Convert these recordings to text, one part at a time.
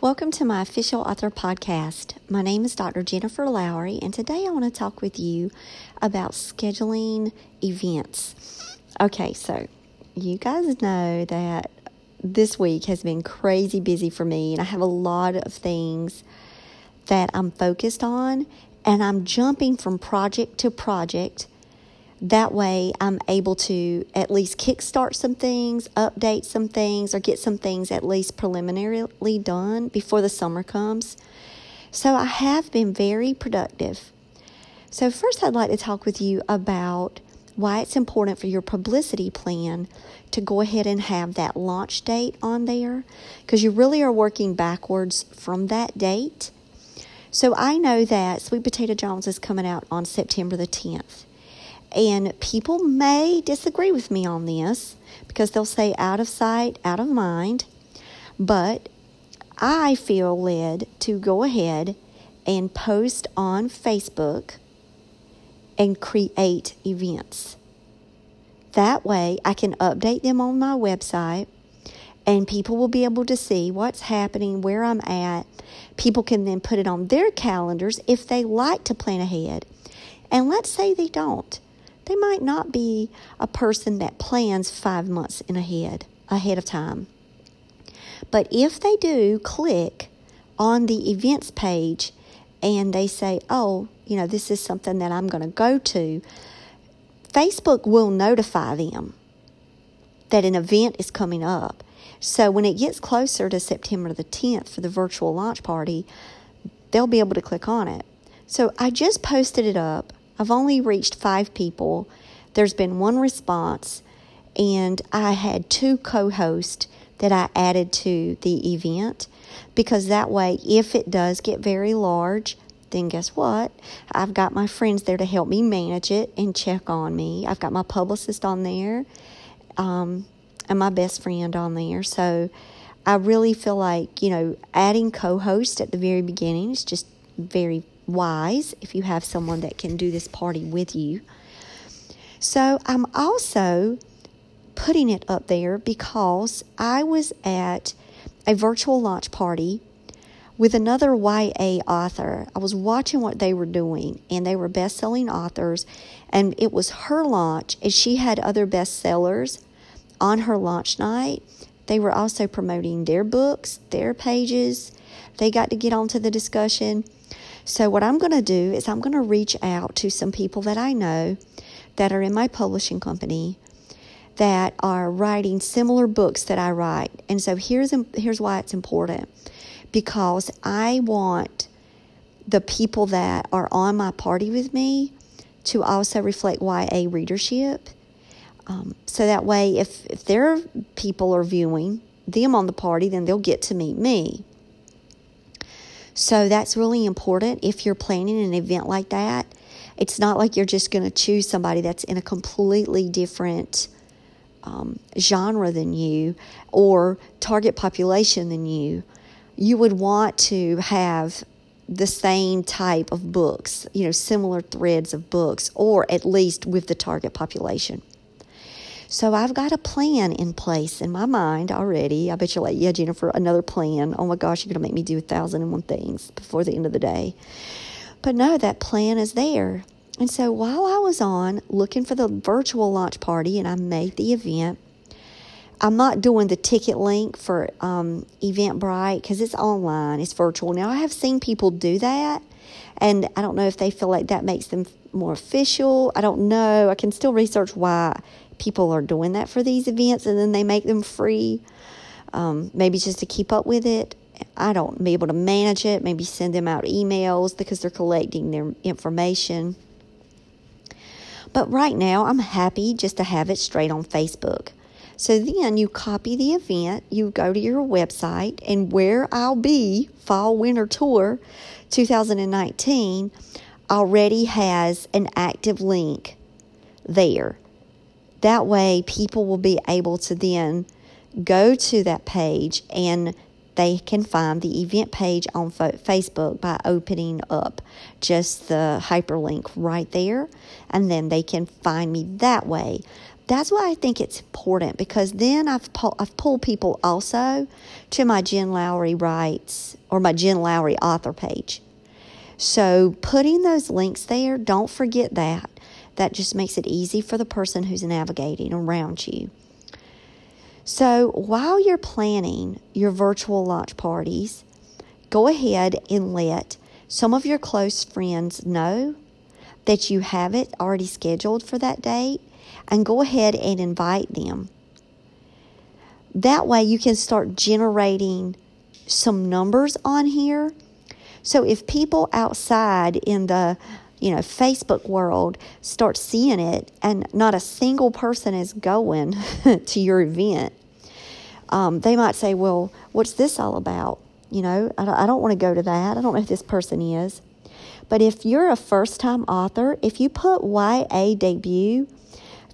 Welcome to my official author podcast. My name is Dr. Jennifer Lowry, and today I want to talk with you about scheduling events. Okay, so you guys know that this week has been crazy busy for me, and I have a lot of things that I'm focused on, and I'm jumping from project to project that way, I'm able to at least kickstart some things, update some things, or get some things at least preliminarily done before the summer comes. So, I have been very productive. So, first, I'd like to talk with you about why it's important for your publicity plan to go ahead and have that launch date on there because you really are working backwards from that date. So, I know that Sweet Potato Jones is coming out on September the 10th. And people may disagree with me on this because they'll say out of sight, out of mind. But I feel led to go ahead and post on Facebook and create events. That way, I can update them on my website and people will be able to see what's happening, where I'm at. People can then put it on their calendars if they like to plan ahead. And let's say they don't. They might not be a person that plans five months in ahead ahead of time. But if they do click on the events page and they say, oh, you know, this is something that I'm going to go to, Facebook will notify them that an event is coming up. So when it gets closer to September the 10th for the virtual launch party, they'll be able to click on it. So I just posted it up. I've only reached five people. There's been one response, and I had two co hosts that I added to the event because that way, if it does get very large, then guess what? I've got my friends there to help me manage it and check on me. I've got my publicist on there um, and my best friend on there. So I really feel like, you know, adding co host at the very beginning is just very wise if you have someone that can do this party with you. So I'm also putting it up there because I was at a virtual launch party with another YA author. I was watching what they were doing, and they were best selling authors, and it was her launch, and she had other bestsellers on her launch night. They were also promoting their books, their pages. They got to get onto the discussion. So, what I'm going to do is I'm going to reach out to some people that I know that are in my publishing company that are writing similar books that I write. And so, here's, here's why it's important because I want the people that are on my party with me to also reflect YA readership. Um, so that way, if, if their people are viewing them on the party, then they'll get to meet me. So that's really important if you're planning an event like that. It's not like you're just going to choose somebody that's in a completely different um, genre than you or target population than you. You would want to have the same type of books, you know, similar threads of books, or at least with the target population. So I've got a plan in place in my mind already. I bet you're like, yeah, Jennifer, another plan. Oh my gosh, you're going to make me do a thousand and one things before the end of the day. But no, that plan is there. And so while I was on looking for the virtual launch party and I made the event, I'm not doing the ticket link for um, Eventbrite because it's online, it's virtual. Now, I have seen people do that, and I don't know if they feel like that makes them more official. I don't know. I can still research why people are doing that for these events and then they make them free. Um, maybe just to keep up with it. I don't be able to manage it. Maybe send them out emails because they're collecting their information. But right now, I'm happy just to have it straight on Facebook. So then you copy the event, you go to your website, and where I'll be, Fall Winter Tour 2019, already has an active link there. That way, people will be able to then go to that page and they can find the event page on Facebook by opening up just the hyperlink right there, and then they can find me that way. That's why I think it's important because then I've I've pulled people also to my Jen Lowry Writes or my Jen Lowry author page. So putting those links there, don't forget that. That just makes it easy for the person who's navigating around you. So while you're planning your virtual launch parties, go ahead and let some of your close friends know that you have it already scheduled for that date and go ahead and invite them. That way you can start generating some numbers on here. So if people outside in the you know, Facebook world start seeing it and not a single person is going to your event, um, they might say, Well, what's this all about? You know, I don't, want to go to that. I don't know if this person is. But if you're a first time author, if you put YA debut,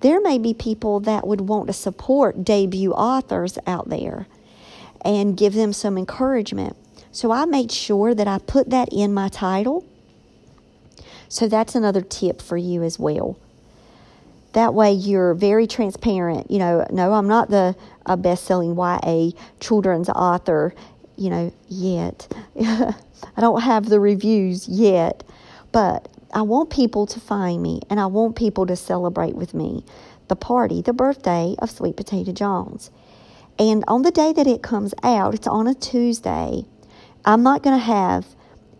there may be people that would want to support debut authors out there and give them some encouragement. So I made sure that I put that in my title so that's another tip for you as well. That way you're very transparent. You know, no, I'm not the uh, best-selling YA children's author, you know, yet. I don't have the reviews yet, but I want people to find me and I want people to celebrate with me the party, the birthday of Sweet Potato Jones. And on the day that it comes out, it's on a Tuesday. I'm not going to have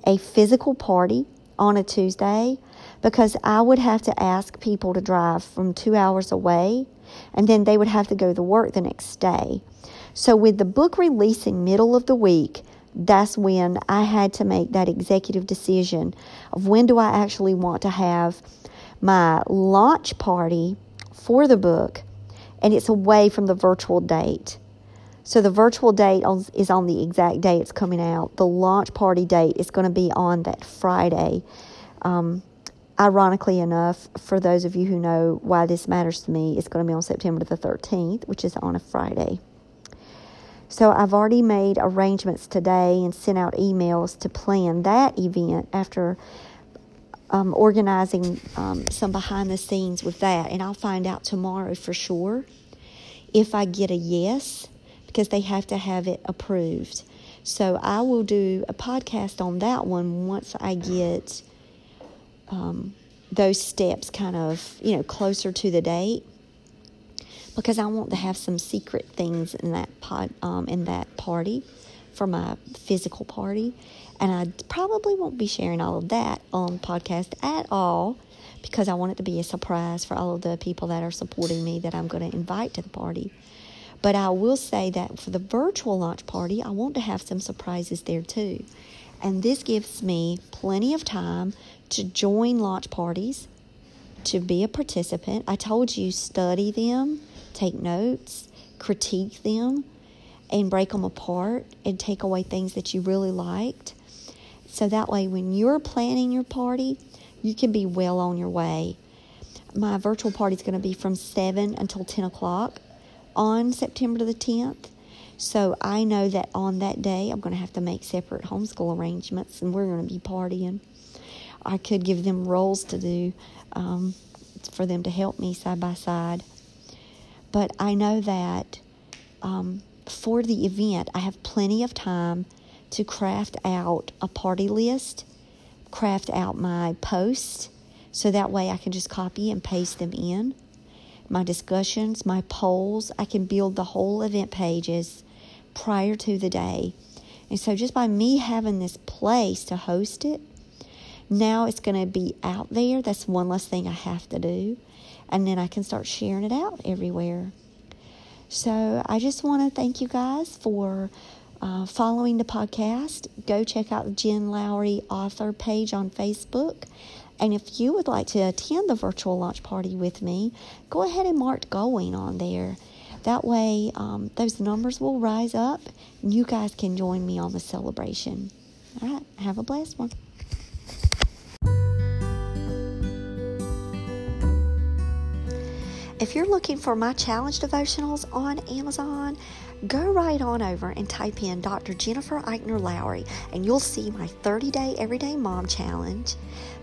a physical party on a Tuesday because I would have to ask people to drive from two hours away and then they would have to go to work the next day. So, with the book releasing middle of the week, that's when I had to make that executive decision of when do I actually want to have my launch party for the book, and it's away from the virtual date. So the virtual date is on the exact day it's coming out. The launch party date is going to be on that Friday. Um, ironically enough, for those of you who know why this matters to me, it's going to be on September the 13th, which is on a Friday. So I've already made arrangements today and sent out emails to plan that event after um, organizing um, some behind the scenes with that. And I'll find out tomorrow for sure if I get a yes because they have to have it approved. So I will do a podcast on that one once I get um, those steps kind of, you know, closer to the date because I want to have some secret things in that pod, um, in that party for my physical party, and I probably won't be sharing all of that on podcast at all because I want it to be a surprise for all of the people that are supporting me that I'm going to invite to the party. But I will say that for the virtual launch party, I want to have some surprises there too. And this gives me plenty of time to join launch parties, to be a participant. I told you, study them, take notes, critique them, and break them apart and take away things that you really liked. So that way, when you're planning your party, you can be well on your way. My virtual party is going to be from 7 until 10 o'clock on September the 10th. So I know that on that day, I'm going to have to make separate homeschool arrangements and we're going to be partying. I could give them roles to do um, for them to help me side by side. But I know that um, for the event, I have plenty of time to craft out a party list, craft out my posts, so that way I can just copy and paste them in my discussions, my polls. I can build the whole event pages prior to the day. And so, just by me having this place to host it, now it's going to be out there. That's one less thing I have to do. And then I can start sharing it out everywhere. So, I just want to thank you guys for uh, following the podcast. Go check out the Jen Lowry author page on Facebook And if you would like to attend the virtual launch party with me, go ahead and mark going on there. That way, um, those numbers will rise up and you guys can join me on the celebration. All right, have a blessed one. If you're looking for my challenge devotionals on Amazon, go right on over and type in Dr. Jennifer Eichner Lowry, and you'll see my 30 day Everyday Mom Challenge,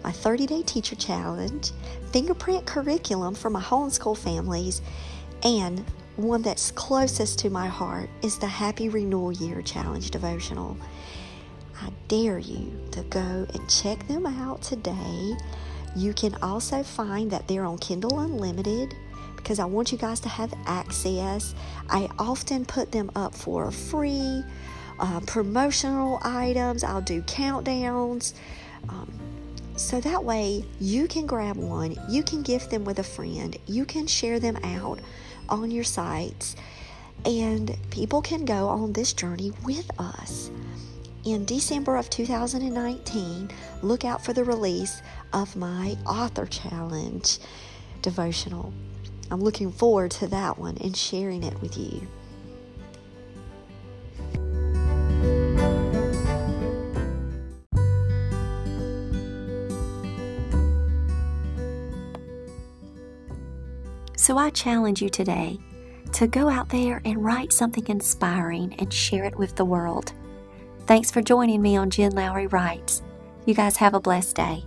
my 30 day Teacher Challenge, fingerprint curriculum for my homeschool families, and one that's closest to my heart is the Happy Renewal Year Challenge devotional. I dare you to go and check them out today. You can also find that they're on Kindle Unlimited because I want you guys to have access. I often put them up for free uh, promotional items, I'll do countdowns. Um, so that way you can grab one, you can gift them with a friend, you can share them out on your sites, and people can go on this journey with us. In December of 2019, look out for the release of my author challenge devotional. I'm looking forward to that one and sharing it with you. So I challenge you today to go out there and write something inspiring and share it with the world. Thanks for joining me on Jen Lowry Writes. You guys have a blessed day.